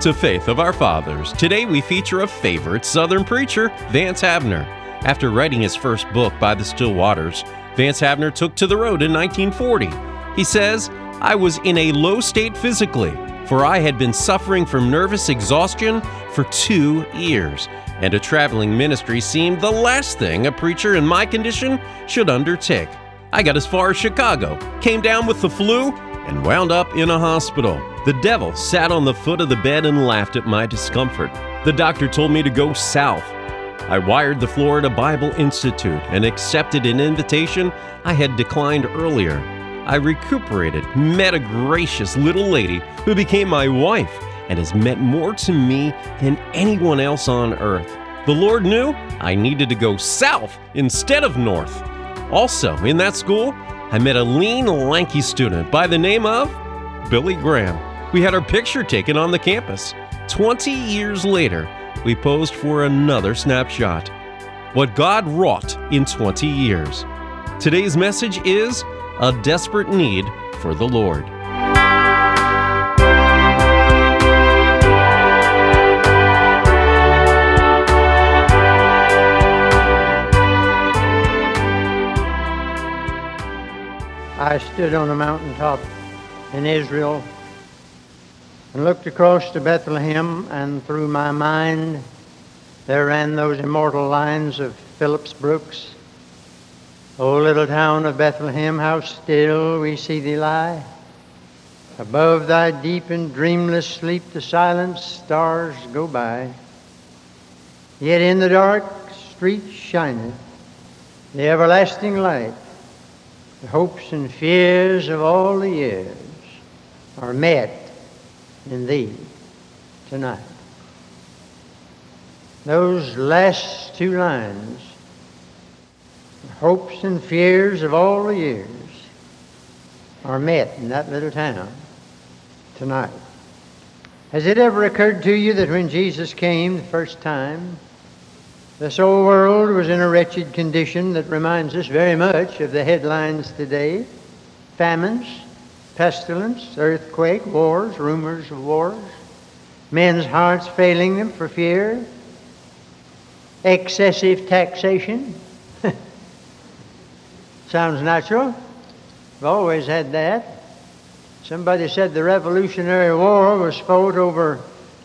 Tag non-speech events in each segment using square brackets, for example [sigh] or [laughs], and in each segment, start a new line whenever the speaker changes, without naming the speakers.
to Faith of Our Fathers. Today we feature a favorite Southern preacher, Vance Havner. After writing his first book, By the Still Waters, Vance Havner took to the road in 1940. He says, I was in a low state physically, for I had been suffering from nervous exhaustion for two years, and a traveling ministry seemed the last thing a preacher in my condition should undertake. I got as far as Chicago, came down with the flu, and wound up in a hospital. The devil sat on the foot of the bed and laughed at my discomfort. The doctor told me to go south. I wired the Florida Bible Institute and accepted an invitation I had declined earlier. I recuperated, met a gracious little lady who became my wife and has meant more to me than anyone else on earth. The Lord knew I needed to go south instead of north. Also, in that school, I met a lean, lanky student by the name of Billy Graham. We had our picture taken on the campus. 20 years later, we posed for another snapshot. What God wrought in 20 years. Today's message is a desperate need for the Lord.
I stood on a mountaintop in Israel and looked across to Bethlehem, and through my mind there ran those immortal lines of Phillips Brooks. O little town of Bethlehem, how still we see thee lie. Above thy deep and dreamless sleep the silent stars go by. Yet in the dark street shineth the everlasting light. The hopes and fears of all the years are met in thee tonight. Those last two lines, the hopes and fears of all the years are met in that little town tonight. Has it ever occurred to you that when Jesus came the first time, this old world was in a wretched condition that reminds us very much of the headlines today famines, pestilence, earthquake, wars, rumors of wars, men's hearts failing them for fear, excessive taxation. [laughs] Sounds natural. We've always had that. Somebody said the Revolutionary War was fought over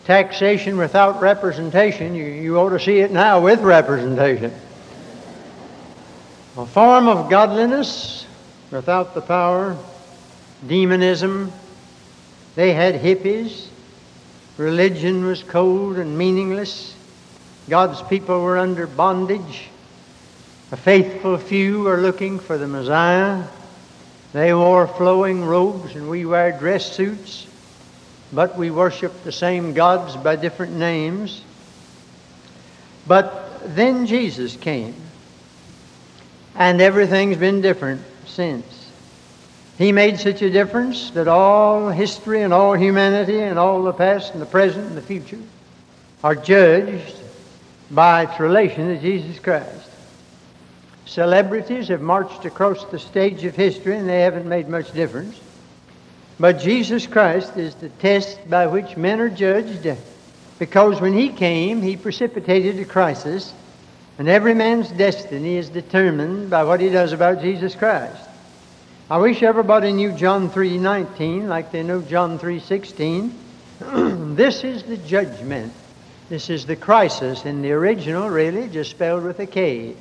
taxation without representation, you, you ought to see it now with representation. A form of godliness without the power, demonism. They had hippies. Religion was cold and meaningless. God's people were under bondage. A faithful few were looking for the Messiah. They wore flowing robes and we wear dress suits but we worship the same gods by different names. But then Jesus came, and everything's been different since. He made such a difference that all history and all humanity and all the past and the present and the future are judged by its relation to Jesus Christ. Celebrities have marched across the stage of history and they haven't made much difference. But Jesus Christ is the test by which men are judged because when He came, He precipitated a crisis, and every man's destiny is determined by what he does about Jesus Christ. I wish everybody knew John 3:19 like they know John 3:16. [clears throat] this is the judgment. This is the crisis in the original, really, just spelled with a K.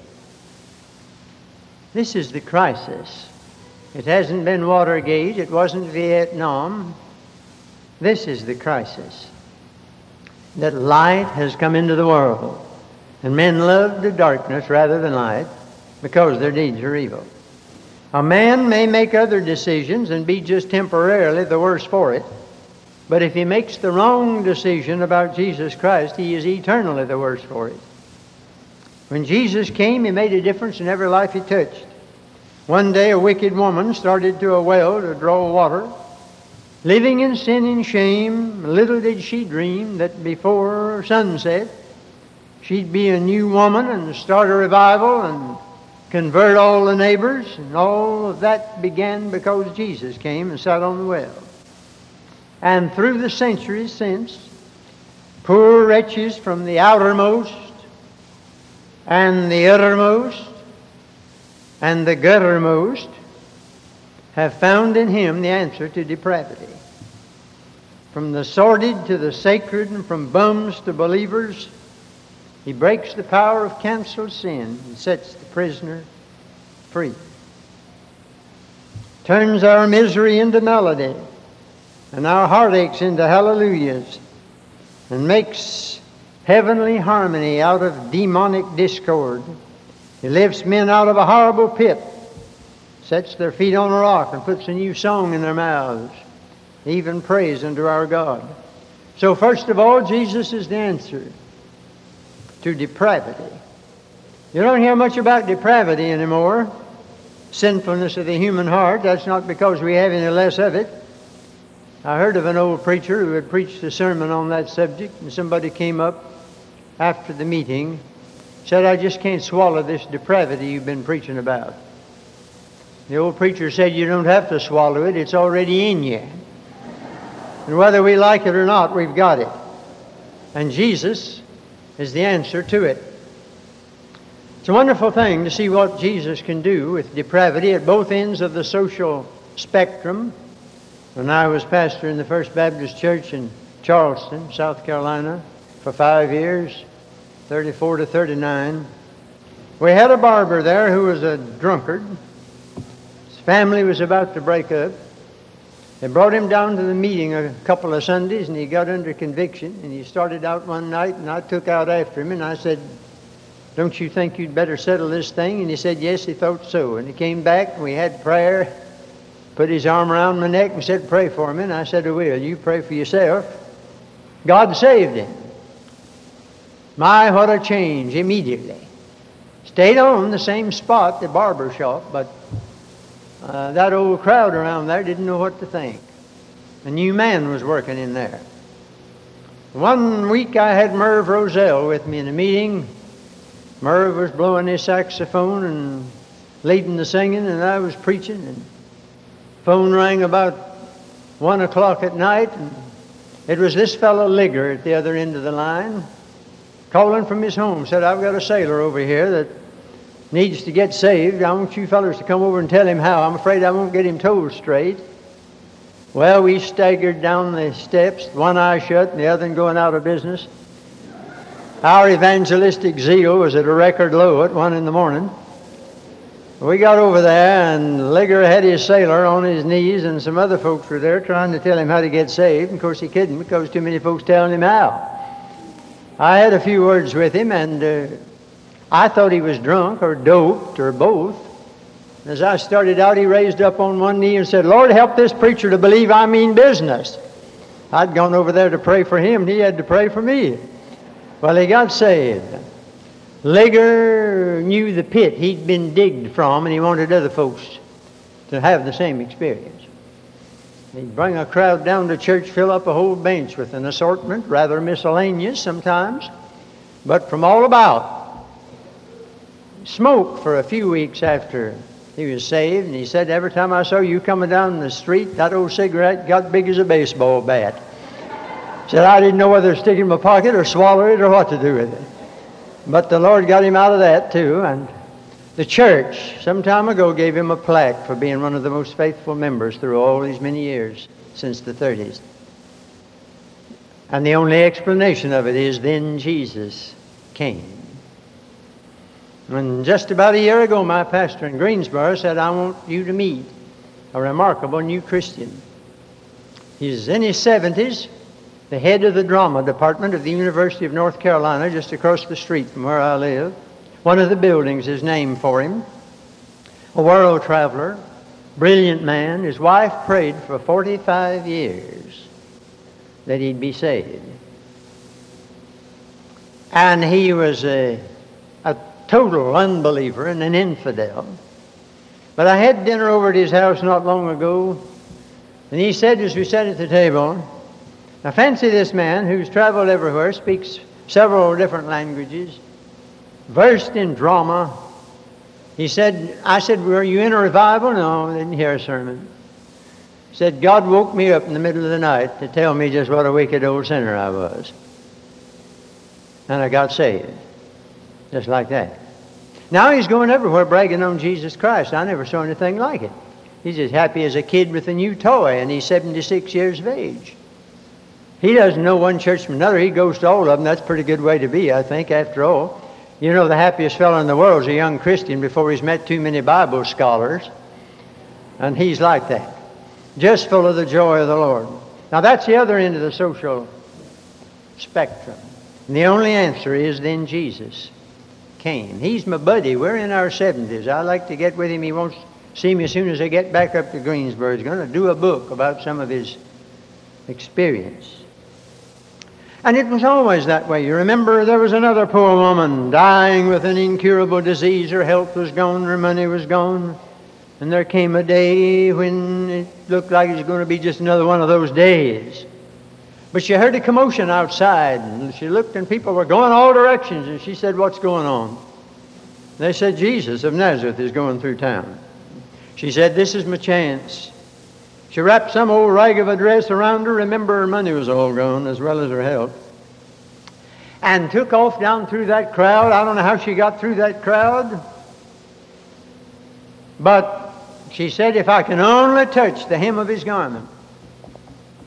This is the crisis. It hasn't been Watergate. It wasn't Vietnam. This is the crisis. That light has come into the world, and men love the darkness rather than light because their deeds are evil. A man may make other decisions and be just temporarily the worse for it, but if he makes the wrong decision about Jesus Christ, he is eternally the worse for it. When Jesus came, he made a difference in every life he touched. One day a wicked woman started to a well to draw water. Living in sin and shame, little did she dream that before sunset she'd be a new woman and start a revival and convert all the neighbors. And all of that began because Jesus came and sat on the well. And through the centuries since, poor wretches from the outermost and the uttermost and the guttermost have found in him the answer to depravity. From the sordid to the sacred, and from bums to believers, he breaks the power of canceled sin and sets the prisoner free. Turns our misery into melody and our heartaches into hallelujahs and makes heavenly harmony out of demonic discord. He lifts men out of a horrible pit, sets their feet on a rock, and puts a new song in their mouths, even praise unto our God. So, first of all, Jesus is the answer to depravity. You don't hear much about depravity anymore, sinfulness of the human heart. That's not because we have any less of it. I heard of an old preacher who had preached a sermon on that subject, and somebody came up after the meeting, said, I just can't swallow this depravity you've been preaching about. The old preacher said, You don't have to swallow it, it's already in you. And whether we like it or not, we've got it. And Jesus is the answer to it. It's a wonderful thing to see what Jesus can do with depravity at both ends of the social spectrum when I was pastor in the First Baptist Church in Charleston, South Carolina, for five years, 34 to 39, we had a barber there who was a drunkard. His family was about to break up. They brought him down to the meeting a couple of Sundays, and he got under conviction. And he started out one night, and I took out after him, and I said, Don't you think you'd better settle this thing? And he said, Yes, he thought so. And he came back, and we had prayer put his arm around my neck and said, Pray for me. And I said, I will. You pray for yourself. God saved him. My, what a change immediately. Stayed on the same spot, the barber shop, but uh, that old crowd around there didn't know what to think. A new man was working in there. One week I had Merv Rosell with me in a meeting. Merv was blowing his saxophone and leading the singing, and I was preaching. And Phone rang about one o'clock at night, and it was this fellow Ligger at the other end of the line, calling from his home. Said, "I've got a sailor over here that needs to get saved. I want you fellows to come over and tell him how. I'm afraid I won't get him told straight." Well, we staggered down the steps, one eye shut and the other going out of business. Our evangelistic zeal was at a record low at one in the morning. We got over there, and Ligger had his sailor on his knees, and some other folks were there trying to tell him how to get saved. Of course, he couldn't because too many folks telling him how. I had a few words with him, and uh, I thought he was drunk or doped or both. As I started out, he raised up on one knee and said, Lord, help this preacher to believe I mean business. I'd gone over there to pray for him, and he had to pray for me. Well, he got saved. Ligger knew the pit he'd been digged from, and he wanted other folks to have the same experience. He'd bring a crowd down to church, fill up a whole bench with an assortment, rather miscellaneous sometimes, but from all about. Smoked for a few weeks after he was saved, and he said, Every time I saw you coming down the street, that old cigarette got big as a baseball bat. Said, I didn't know whether to stick it in my pocket or swallow it or what to do with it. But the Lord got him out of that too, and the church some time ago gave him a plaque for being one of the most faithful members through all these many years since the 30s. And the only explanation of it is then Jesus came. And just about a year ago, my pastor in Greensboro said, I want you to meet a remarkable new Christian. He's in his 70s, the head of the drama department of the University of North Carolina, just across the street from where I live. One of the buildings is named for him. A world traveler, brilliant man. His wife prayed for 45 years that he'd be saved. And he was a, a total unbeliever and an infidel. But I had dinner over at his house not long ago, and he said as we sat at the table, now, fancy this man who's traveled everywhere, speaks several different languages, versed in drama. He said, I said, Were you in a revival? No, I didn't hear a sermon. He said, God woke me up in the middle of the night to tell me just what a wicked old sinner I was. And I got saved. Just like that. Now he's going everywhere bragging on Jesus Christ. I never saw anything like it. He's as happy as a kid with a new toy, and he's 76 years of age. He doesn't know one church from another. He goes to all of them. That's a pretty good way to be, I think, after all. You know, the happiest fellow in the world is a young Christian before he's met too many Bible scholars. And he's like that, just full of the joy of the Lord. Now, that's the other end of the social spectrum. And the only answer is then Jesus came. He's my buddy. We're in our 70s. I like to get with him. He wants see me as soon as I get back up to Greensboro. He's going to do a book about some of his experience. And it was always that way. You remember there was another poor woman dying with an incurable disease. Her health was gone, her money was gone. And there came a day when it looked like it was going to be just another one of those days. But she heard a commotion outside, and she looked, and people were going all directions. And she said, What's going on? They said, Jesus of Nazareth is going through town. She said, This is my chance. She wrapped some old rag of a dress around her. Remember, her money was all gone, as well as her health. And took off down through that crowd. I don't know how she got through that crowd. But she said, If I can only touch the hem of his garment.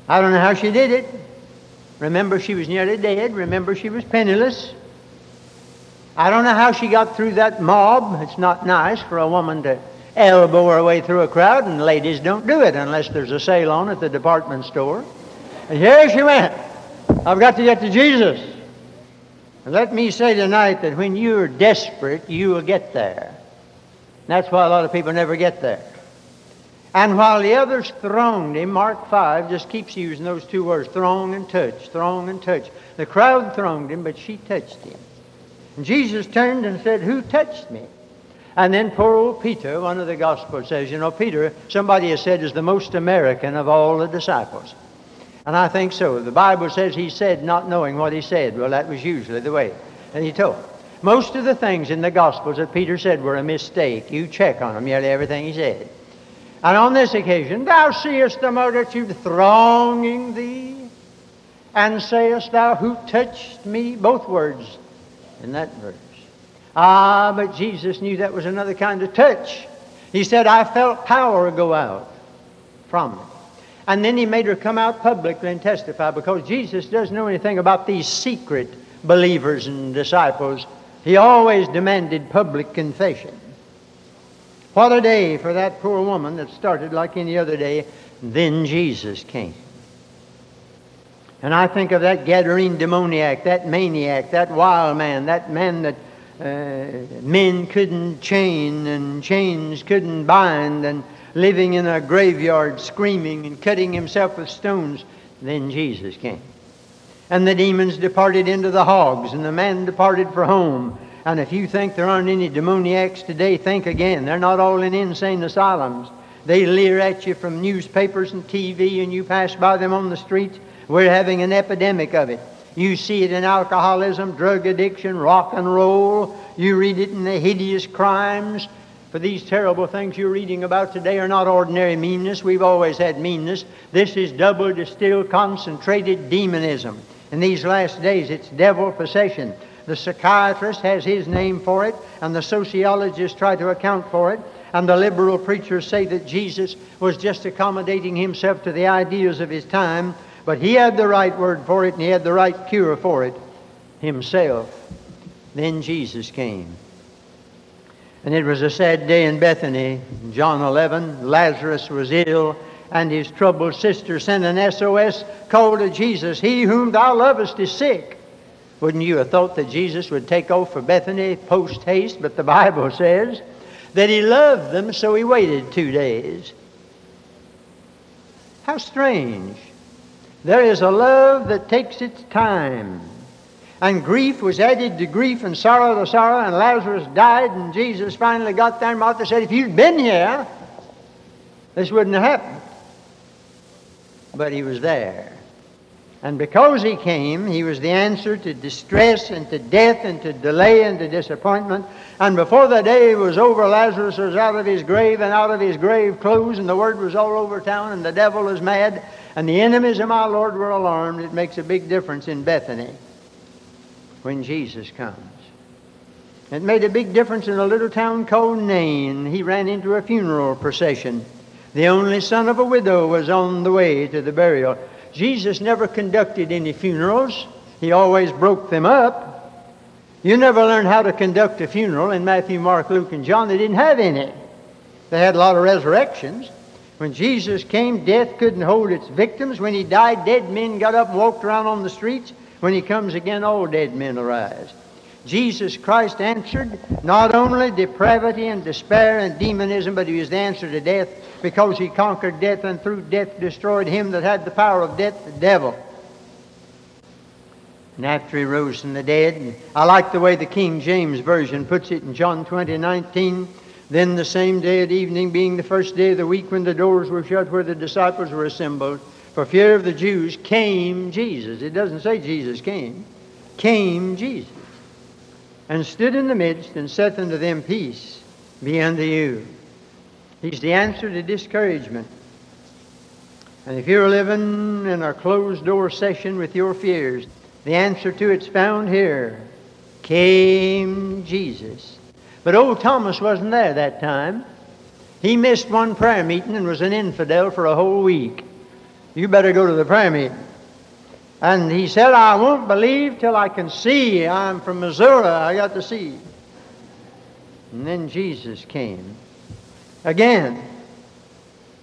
I don't know how she did it. Remember, she was nearly dead. Remember, she was penniless. I don't know how she got through that mob. It's not nice for a woman to elbow her way through a crowd, and ladies don't do it unless there's a sale on at the department store. And here she went. I've got to get to Jesus. And let me say tonight that when you're desperate, you will get there. That's why a lot of people never get there. And while the others thronged him, Mark 5 just keeps using those two words, throng and touch, throng and touch. The crowd thronged him, but she touched him. And Jesus turned and said, Who touched me? And then poor old Peter, one of the Gospels says, you know, Peter, somebody has said, is the most American of all the disciples. And I think so. The Bible says he said, not knowing what he said. Well, that was usually the way. And he told. Most of the things in the Gospels that Peter said were a mistake. You check on them, nearly everything he said. And on this occasion, thou seest the multitude thronging thee, and sayest thou, Who touched me? Both words in that verse. Ah, but Jesus knew that was another kind of touch. He said, I felt power go out from me. And then he made her come out publicly and testify because Jesus doesn't know anything about these secret believers and disciples. He always demanded public confession. What a day for that poor woman that started like any other day. Then Jesus came. And I think of that Gadarene demoniac, that maniac, that wild man, that man that uh, men couldn't chain and chains couldn't bind and living in a graveyard screaming and cutting himself with stones. Then Jesus came. And the demons departed into the hogs, and the man departed for home. And if you think there aren't any demoniacs today, think again. They're not all in insane asylums. They leer at you from newspapers and TV, and you pass by them on the streets. We're having an epidemic of it. You see it in alcoholism, drug addiction, rock and roll. You read it in the hideous crimes. For these terrible things you're reading about today are not ordinary meanness. We've always had meanness. This is double distilled, concentrated demonism. In these last days, it's devil possession. The psychiatrist has his name for it, and the sociologists try to account for it, and the liberal preachers say that Jesus was just accommodating himself to the ideas of his time but he had the right word for it and he had the right cure for it himself. Then Jesus came. And it was a sad day in Bethany, John 11. Lazarus was ill, and his troubled sister sent an SOS call to Jesus He whom thou lovest is sick. Wouldn't you have thought that Jesus would take off for Bethany post haste? But the Bible says that he loved them, so he waited two days. How strange. There is a love that takes its time. And grief was added to grief and sorrow to sorrow, and Lazarus died, and Jesus finally got there. And Martha said, If you'd been here, this wouldn't have happened. But he was there. And because he came, he was the answer to distress and to death and to delay and to disappointment. And before the day was over, Lazarus was out of his grave and out of his grave clothes, and the word was all over town, and the devil was mad, and the enemies of my Lord were alarmed. It makes a big difference in Bethany. when Jesus comes. It made a big difference in a little town called Nain. He ran into a funeral procession. The only son of a widow was on the way to the burial. Jesus never conducted any funerals. He always broke them up. You never learned how to conduct a funeral in Matthew, Mark, Luke, and John. They didn't have any. They had a lot of resurrections. When Jesus came, death couldn't hold its victims. When he died, dead men got up and walked around on the streets. When he comes again, all dead men arise. Jesus Christ answered not only depravity and despair and demonism, but he was the answer to death because he conquered death and through death destroyed him that had the power of death, the devil. And after he rose from the dead, I like the way the King James Version puts it in John 20, 19. Then the same day at evening, being the first day of the week when the doors were shut where the disciples were assembled, for fear of the Jews, came Jesus. It doesn't say Jesus came. Came Jesus. And stood in the midst and saith unto them, Peace be unto you. He's the answer to discouragement. And if you're living in a closed door session with your fears, the answer to it's found here. Came Jesus. But old Thomas wasn't there that time. He missed one prayer meeting and was an infidel for a whole week. You better go to the prayer meeting. And he said, I won't believe till I can see. I'm from Missouri. I got to see. And then Jesus came. Again,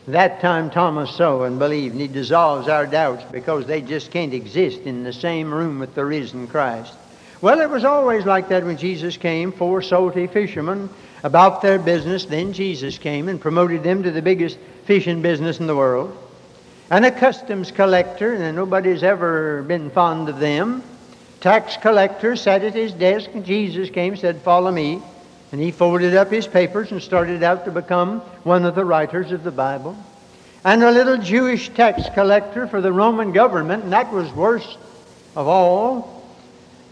that time Thomas saw and believed, and he dissolves our doubts because they just can't exist in the same room with the risen Christ. Well, it was always like that when Jesus came. Four salty fishermen about their business. Then Jesus came and promoted them to the biggest fishing business in the world. And a customs collector, and nobody's ever been fond of them. Tax collector sat at his desk, and Jesus came and said, Follow me. And he folded up his papers and started out to become one of the writers of the Bible. And a little Jewish tax collector for the Roman government, and that was worst of all,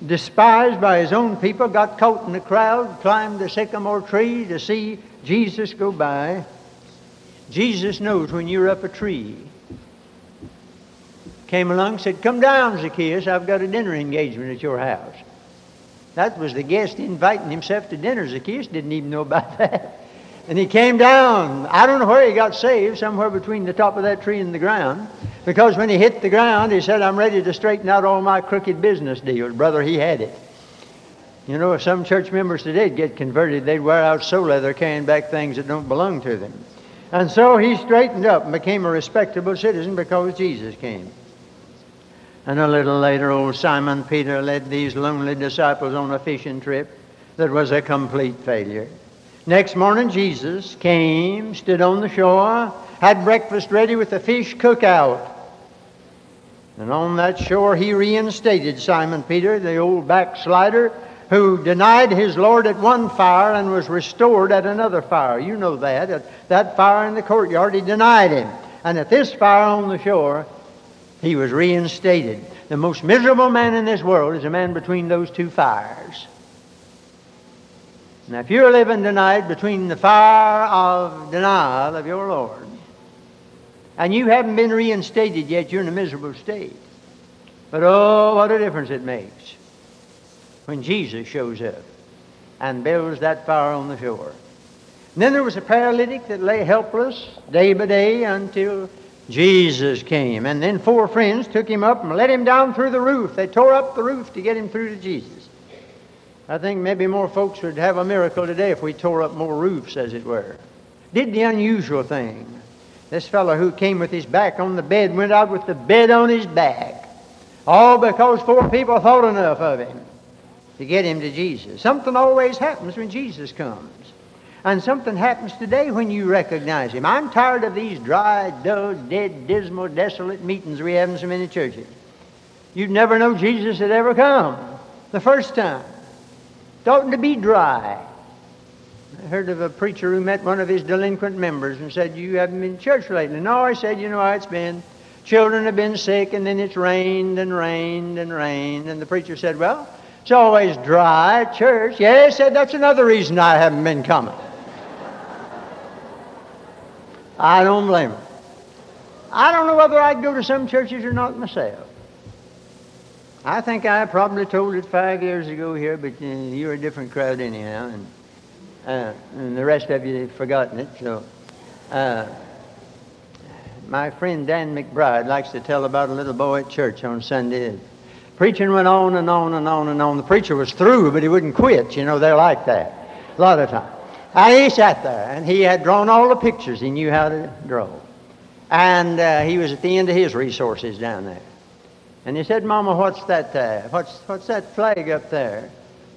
despised by his own people, got caught in the crowd, climbed the sycamore tree to see Jesus go by. Jesus knows when you're up a tree. Came along, and said, Come down, Zacchaeus, I've got a dinner engagement at your house. That was the guest inviting himself to dinner. Zacchaeus didn't even know about [laughs] that. And he came down. I don't know where he got saved, somewhere between the top of that tree and the ground. Because when he hit the ground, he said, I'm ready to straighten out all my crooked business deals. Brother, he had it. You know, if some church members today get converted, they'd wear out so leather carrying back things that don't belong to them. And so he straightened up and became a respectable citizen because Jesus came. And a little later, old Simon Peter led these lonely disciples on a fishing trip that was a complete failure. Next morning, Jesus came, stood on the shore, had breakfast ready with the fish cookout. And on that shore, he reinstated Simon Peter, the old backslider, who denied his Lord at one fire and was restored at another fire. You know that. At that fire in the courtyard, he denied him. And at this fire on the shore, he was reinstated. The most miserable man in this world is a man between those two fires. Now, if you're living tonight between the fire of denial of your Lord and you haven't been reinstated yet, you're in a miserable state. But oh, what a difference it makes when Jesus shows up and builds that fire on the shore. And then there was a paralytic that lay helpless day by day until Jesus came. And then four friends took him up and let him down through the roof. They tore up the roof to get him through to Jesus. I think maybe more folks would have a miracle today if we tore up more roofs, as it were. Did the unusual thing. This fellow who came with his back on the bed went out with the bed on his back. All because four people thought enough of him to get him to Jesus. Something always happens when Jesus comes. And something happens today when you recognize him. I'm tired of these dry, dull, dead, dismal, desolate meetings we have in so many churches. You'd never know Jesus had ever come the first time. It to be dry. I heard of a preacher who met one of his delinquent members and said, You haven't been to church lately. No, I said, You know how it's been. Children have been sick, and then it's rained and rained and rained. And the preacher said, Well, it's always dry at church. Yeah, he said, That's another reason I haven't been coming. I don't blame them. I don't know whether I'd go to some churches or not myself. I think I probably told it five years ago here, but uh, you're a different crowd anyhow, and, uh, and the rest of you have forgotten it. So, uh, my friend Dan McBride likes to tell about a little boy at church on Sunday. Preaching went on and on and on and on. The preacher was through, but he wouldn't quit. You know, they're like that a lot of times. And he sat there, and he had drawn all the pictures he knew how to draw. And uh, he was at the end of his resources down there. And he said, Mama, what's that, uh, what's, what's that flag up there?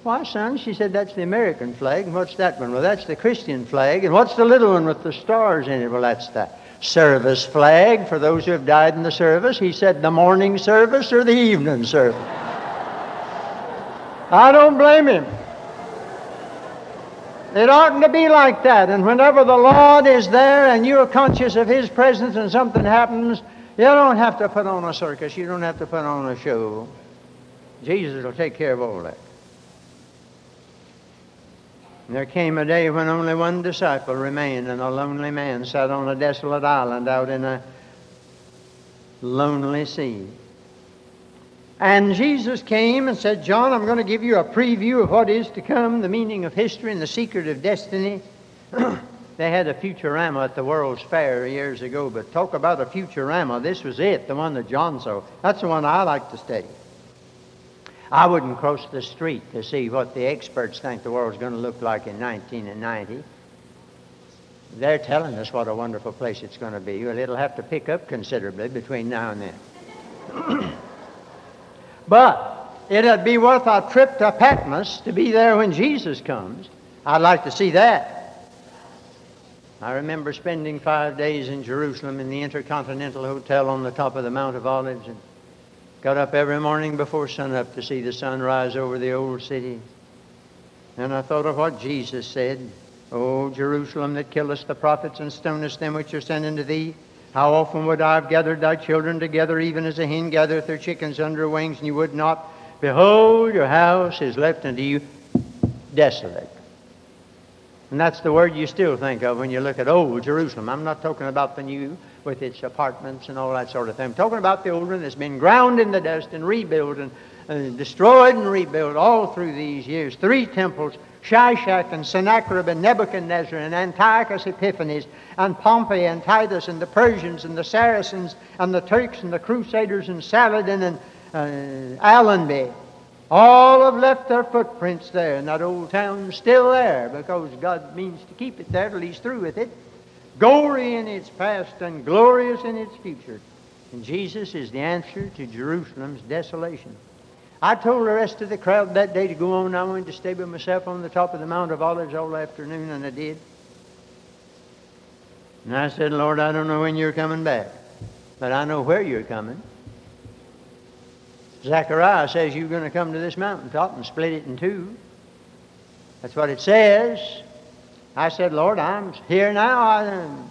Why, son, she said, that's the American flag. And what's that one? Well, that's the Christian flag. And what's the little one with the stars in it? Well, that's the service flag for those who have died in the service. He said, the morning service or the evening service? [laughs] I don't blame him. It oughtn't to be like that. And whenever the Lord is there and you're conscious of His presence and something happens, you don't have to put on a circus. You don't have to put on a show. Jesus will take care of all that. There came a day when only one disciple remained, and a lonely man sat on a desolate island out in a lonely sea. And Jesus came and said, John, I'm going to give you a preview of what is to come, the meaning of history and the secret of destiny. [clears throat] they had a Futurama at the World's Fair years ago, but talk about a Futurama. This was it, the one that John saw. That's the one I like to study. I wouldn't cross the street to see what the experts think the world's going to look like in 1990. They're telling us what a wonderful place it's going to be. Well, it'll have to pick up considerably between now and then. [clears throat] But it'd be worth a trip to Patmos to be there when Jesus comes. I'd like to see that. I remember spending five days in Jerusalem in the Intercontinental Hotel on the top of the Mount of Olives and got up every morning before sunup to see the sun rise over the old city. And I thought of what Jesus said, O Jerusalem that killest the prophets and stonest them which are sent unto thee, how often would I have gathered thy children together, even as a hen gathereth her chickens under her wings, and you would not? Behold, your house is left unto you desolate. And that's the word you still think of when you look at old Jerusalem. I'm not talking about the new with its apartments and all that sort of thing. I'm talking about the old one that's been ground in the dust and rebuilt and destroyed and rebuilt all through these years. Three temples Shishak and Sennacherib and Nebuchadnezzar and Antiochus Epiphanes and Pompey and Titus and the Persians and the Saracens and the Turks and the Crusaders and Saladin and uh, Allenby. All have left their footprints there, and that old town's still there because God means to keep it there till He's through with it. Glory in its past and glorious in its future. And Jesus is the answer to Jerusalem's desolation. I told the rest of the crowd that day to go on. I wanted to stay by myself on the top of the Mount of Olives all afternoon, and I did. And I said, Lord, I don't know when you're coming back, but I know where you're coming. Zechariah says you're going to come to this mountaintop and split it in two. That's what it says. I said, Lord, I'm here now. I'm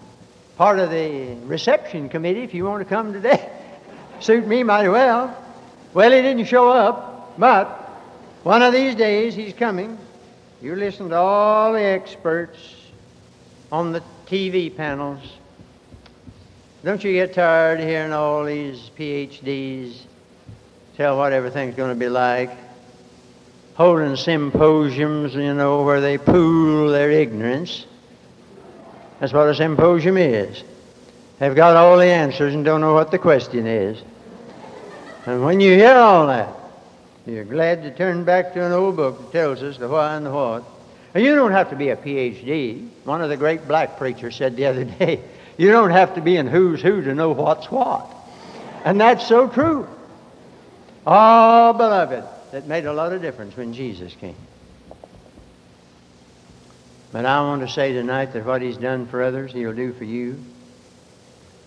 part of the reception committee if you want to come today. [laughs] Suit me mighty well. Well, he didn't show up, but one of these days he's coming. You listen to all the experts on the TV panels. Don't you get tired of hearing all these PhDs tell what everything's going to be like? Holding symposiums, you know, where they pool their ignorance. That's what a symposium is. They've got all the answers and don't know what the question is. And when you hear all that, you're glad to turn back to an old book that tells us the why and the what. And you don't have to be a PhD. One of the great black preachers said the other [laughs] day, you don't have to be in who's who to know what's what. And that's so true. Oh, beloved, it made a lot of difference when Jesus came. But I want to say tonight that what he's done for others, he'll do for you.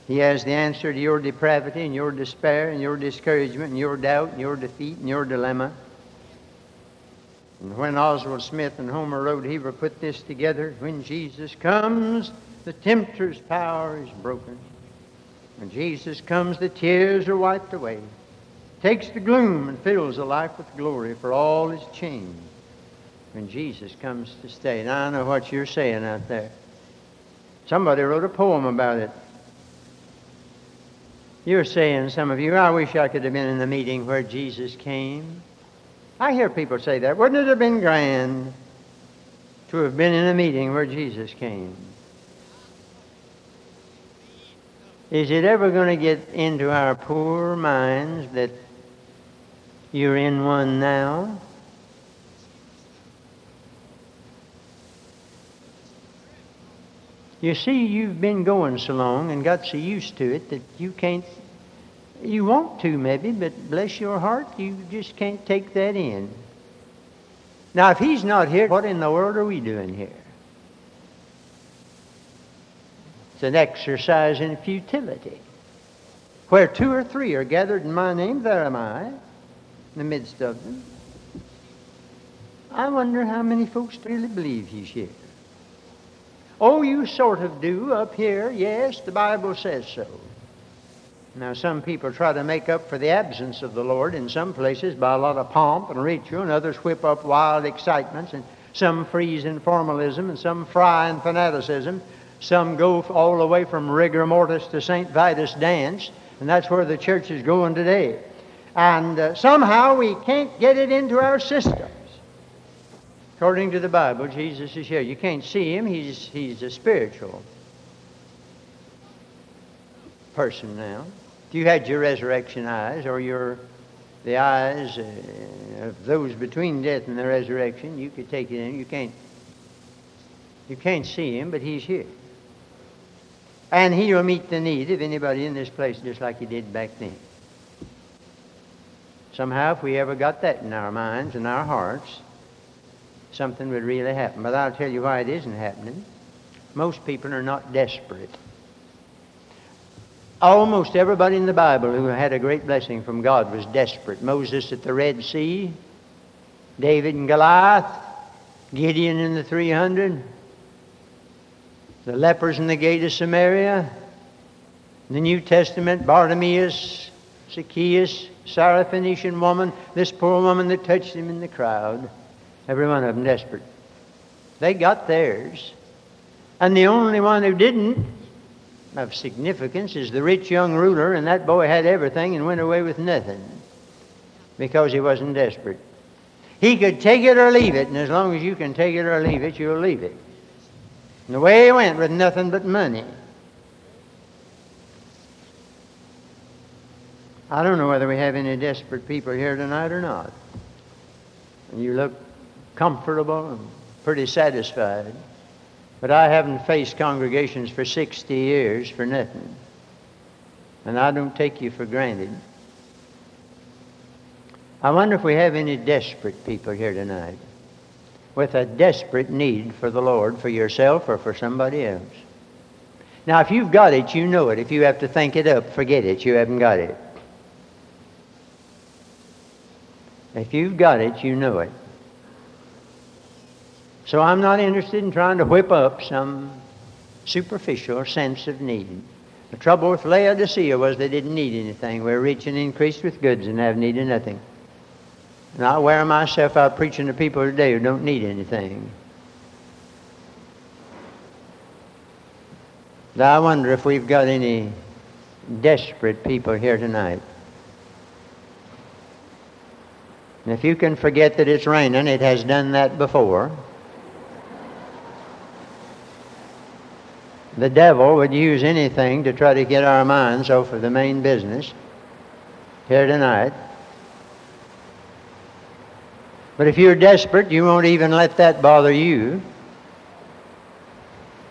He has the answer to your depravity and your despair and your discouragement and your doubt and your defeat and your dilemma. And when Oswald Smith and Homer Rodeheaver put this together, when Jesus comes, the tempter's power is broken. When Jesus comes, the tears are wiped away. Takes the gloom and fills the life with glory, for all is changed when Jesus comes to stay. Now I know what you're saying out there. Somebody wrote a poem about it. You're saying, some of you, I wish I could have been in the meeting where Jesus came. I hear people say that. Wouldn't it have been grand to have been in a meeting where Jesus came? Is it ever going to get into our poor minds that you're in one now? You see, you've been going so long and got so used to it that you can't, you want to maybe, but bless your heart, you just can't take that in. Now, if he's not here, what in the world are we doing here? It's an exercise in futility. Where two or three are gathered in my name, there am I, in the midst of them. I wonder how many folks really believe he's here. Oh, you sort of do up here. Yes, the Bible says so. Now, some people try to make up for the absence of the Lord in some places by a lot of pomp and ritual, and others whip up wild excitements, and some freeze in formalism, and some fry in fanaticism. Some go all the way from rigor mortis to St. Vitus dance, and that's where the church is going today. And uh, somehow we can't get it into our system. According to the Bible, Jesus is here. You can't see him, he's, he's a spiritual person now. If you had your resurrection eyes or your the eyes uh, of those between death and the resurrection, you could take it in. You can't you can't see him, but he's here. And he'll meet the need of anybody in this place just like he did back then. Somehow, if we ever got that in our minds and our hearts, something would really happen. But I'll tell you why it isn't happening. Most people are not desperate. Almost everybody in the Bible who had a great blessing from God was desperate. Moses at the Red Sea, David and Goliath, Gideon and the 300, the lepers in the gate of Samaria, the New Testament, Bartimaeus, Zacchaeus, Syrophoenician woman, this poor woman that touched him in the crowd. Every one of them desperate. They got theirs. And the only one who didn't of significance is the rich young ruler, and that boy had everything and went away with nothing because he wasn't desperate. He could take it or leave it, and as long as you can take it or leave it, you'll leave it. And away he went with nothing but money. I don't know whether we have any desperate people here tonight or not. And you look comfortable and pretty satisfied. But I haven't faced congregations for 60 years for nothing. And I don't take you for granted. I wonder if we have any desperate people here tonight with a desperate need for the Lord, for yourself or for somebody else. Now, if you've got it, you know it. If you have to think it up, forget it. You haven't got it. If you've got it, you know it. So I'm not interested in trying to whip up some superficial sense of need. The trouble with Laodicea was they didn't need anything. We're rich and increased with goods and have need of nothing. And I wear myself out preaching to people today who don't need anything. Now, I wonder if we've got any desperate people here tonight. And if you can forget that it's raining, it has done that before. The devil would use anything to try to get our minds off of the main business here tonight. But if you're desperate, you won't even let that bother you.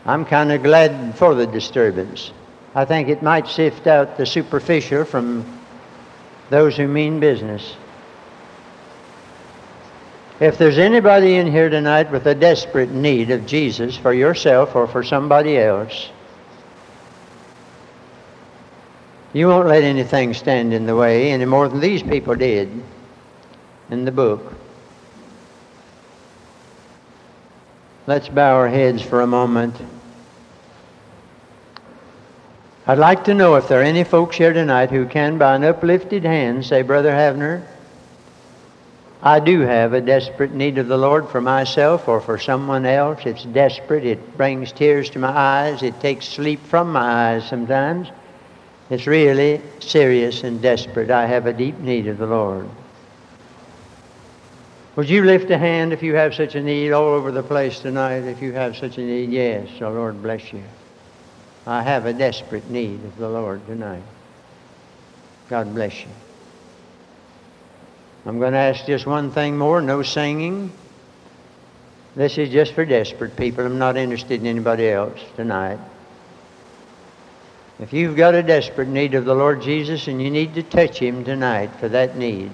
I'm kind of glad for the disturbance. I think it might sift out the superficial from those who mean business. If there's anybody in here tonight with a desperate need of Jesus for yourself or for somebody else, you won't let anything stand in the way any more than these people did in the book. Let's bow our heads for a moment. I'd like to know if there are any folks here tonight who can, by an uplifted hand, say, Brother Havner, I do have a desperate need of the Lord for myself or for someone else. It's desperate. It brings tears to my eyes. It takes sleep from my eyes sometimes. It's really serious and desperate. I have a deep need of the Lord. Would you lift a hand if you have such a need all over the place tonight? If you have such a need, yes, the Lord bless you. I have a desperate need of the Lord tonight. God bless you. I'm going to ask just one thing more no singing. This is just for desperate people. I'm not interested in anybody else tonight. If you've got a desperate need of the Lord Jesus and you need to touch Him tonight for that need,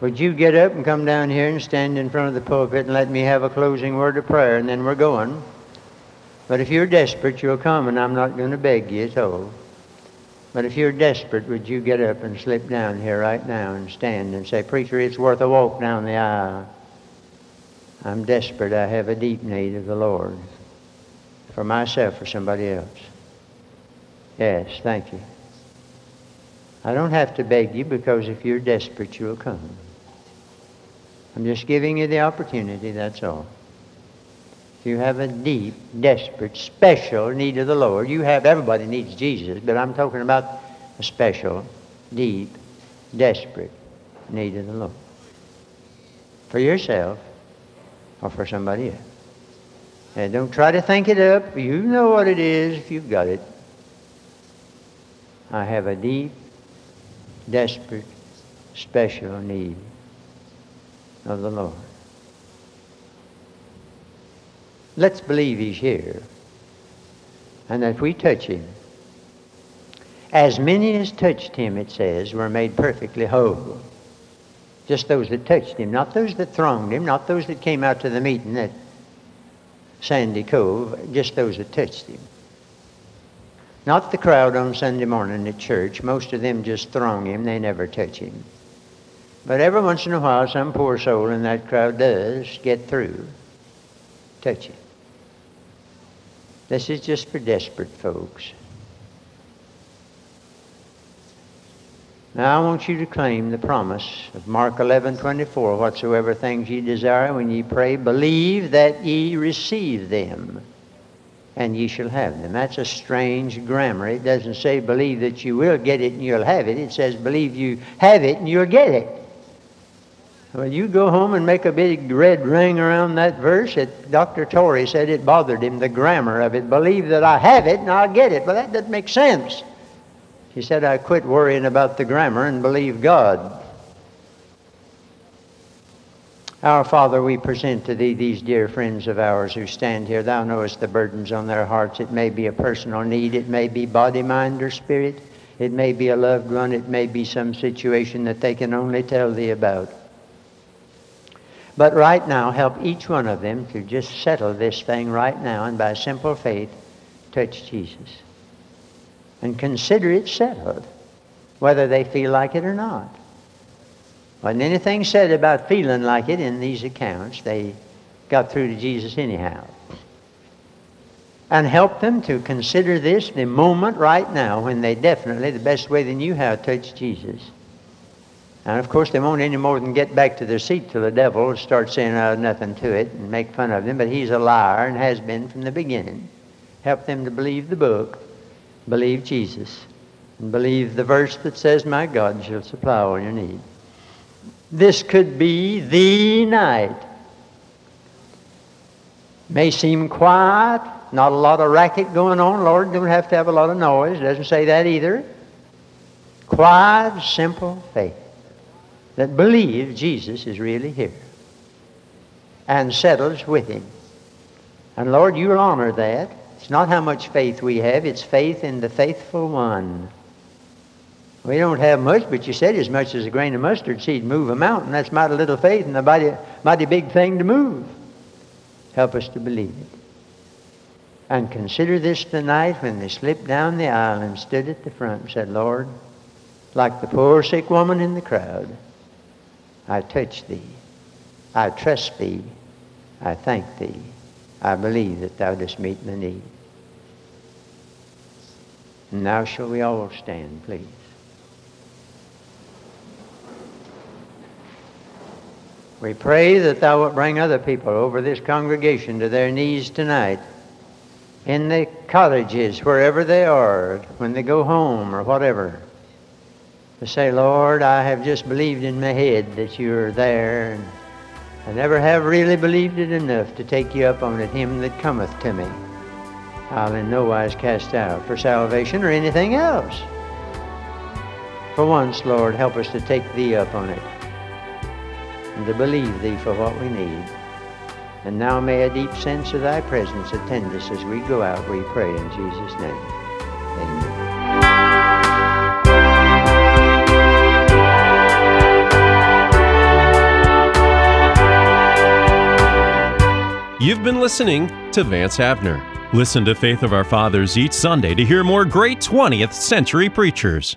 would you get up and come down here and stand in front of the pulpit and let me have a closing word of prayer and then we're going? But if you're desperate, you'll come and I'm not going to beg you at all. But if you're desperate, would you get up and slip down here right now and stand and say, Preacher, it's worth a walk down the aisle. I'm desperate. I have a deep need of the Lord for myself or somebody else. Yes, thank you. I don't have to beg you because if you're desperate, you'll come. I'm just giving you the opportunity, that's all. You have a deep, desperate, special need of the Lord, you have, everybody needs Jesus, but I'm talking about a special, deep, desperate need of the Lord. For yourself or for somebody else. And don't try to think it up. You know what it is if you've got it. I have a deep, desperate, special need of the Lord. Let's believe He's here. And that if we touch Him. As many as touched Him, it says, were made perfectly whole. Just those that touched Him, not those that thronged Him, not those that came out to the meeting at Sandy Cove, just those that touched Him. Not the crowd on Sunday morning at church. Most of them just throng him. They never touch him. But every once in a while, some poor soul in that crowd does get through, touch him. This is just for desperate folks. Now I want you to claim the promise of Mark 11, 24. Whatsoever things ye desire when ye pray, believe that ye receive them and ye shall have them. That's a strange grammar. It doesn't say believe that you will get it and you'll have it. It says believe you have it and you'll get it. Well, you go home and make a big red ring around that verse. It, Dr. Torrey said it bothered him, the grammar of it. Believe that I have it and I'll get it. Well, that doesn't make sense. He said, I quit worrying about the grammar and believe God. Our Father, we present to Thee these dear friends of ours who stand here. Thou knowest the burdens on their hearts. It may be a personal need. It may be body, mind, or spirit. It may be a loved one. It may be some situation that they can only tell Thee about. But right now, help each one of them to just settle this thing right now and by simple faith, touch Jesus. And consider it settled, whether they feel like it or not. Wasn't anything said about feeling like it in these accounts. They got through to Jesus anyhow. And help them to consider this the moment right now when they definitely, the best way they knew how, touch Jesus. And of course, they won't any more than get back to their seat till the devil starts saying oh, nothing to it and make fun of them. But he's a liar and has been from the beginning. Help them to believe the book, believe Jesus, and believe the verse that says, My God shall supply all your need. This could be the night. May seem quiet, not a lot of racket going on. Lord, don't have to have a lot of noise. Doesn't say that either. Quiet, simple faith that believe Jesus is really here and settles with him. And Lord, you'll honor that. It's not how much faith we have, it's faith in the faithful one. We don't have much, but you said as much as a grain of mustard seed move a mountain. That's mighty little faith and a mighty, mighty big thing to move. Help us to believe it. And consider this tonight when they slipped down the aisle and stood at the front and said, Lord, like the poor sick woman in the crowd, I touch thee. I trust thee. I thank thee. I believe that thou dost meet my need. Now shall we all stand, please. We pray that thou wilt bring other people over this congregation to their knees tonight in the cottages, wherever they are, when they go home or whatever, to say, Lord, I have just believed in my head that you're there, and I never have really believed it enough to take you up on it, him that cometh to me. I'll in no wise cast out for salvation or anything else. For once, Lord, help us to take Thee up on it and to believe Thee for what we need. And now may a deep sense of Thy presence attend us as we go out, we pray in Jesus' name. Amen.
You've been listening to Vance Havner. Listen to Faith of Our Fathers each Sunday to hear more great 20th century preachers.